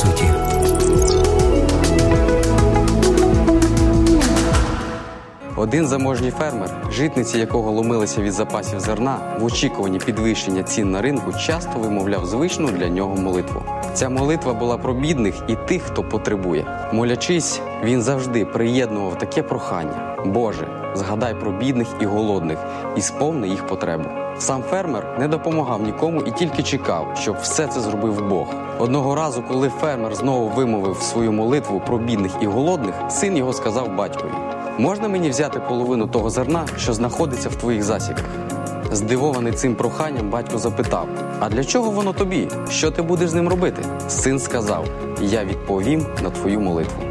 суті. Один заможній фермер, житниці якого ломилися від запасів зерна, в очікуванні підвищення цін на ринку, часто вимовляв звичну для нього молитву. Ця молитва була про бідних і тих, хто потребує. Молячись, він завжди приєднував таке прохання: Боже, згадай про бідних і голодних і сповни їх потребу. Сам фермер не допомагав нікому і тільки чекав, щоб все це зробив Бог. Одного разу, коли фермер знову вимовив свою молитву про бідних і голодних, син його сказав батькові: Можна мені взяти половину того зерна, що знаходиться в твоїх засіках? Здивований цим проханням, батько запитав: А для чого воно тобі? Що ти будеш з ним робити? Син сказав: Я відповім на твою молитву.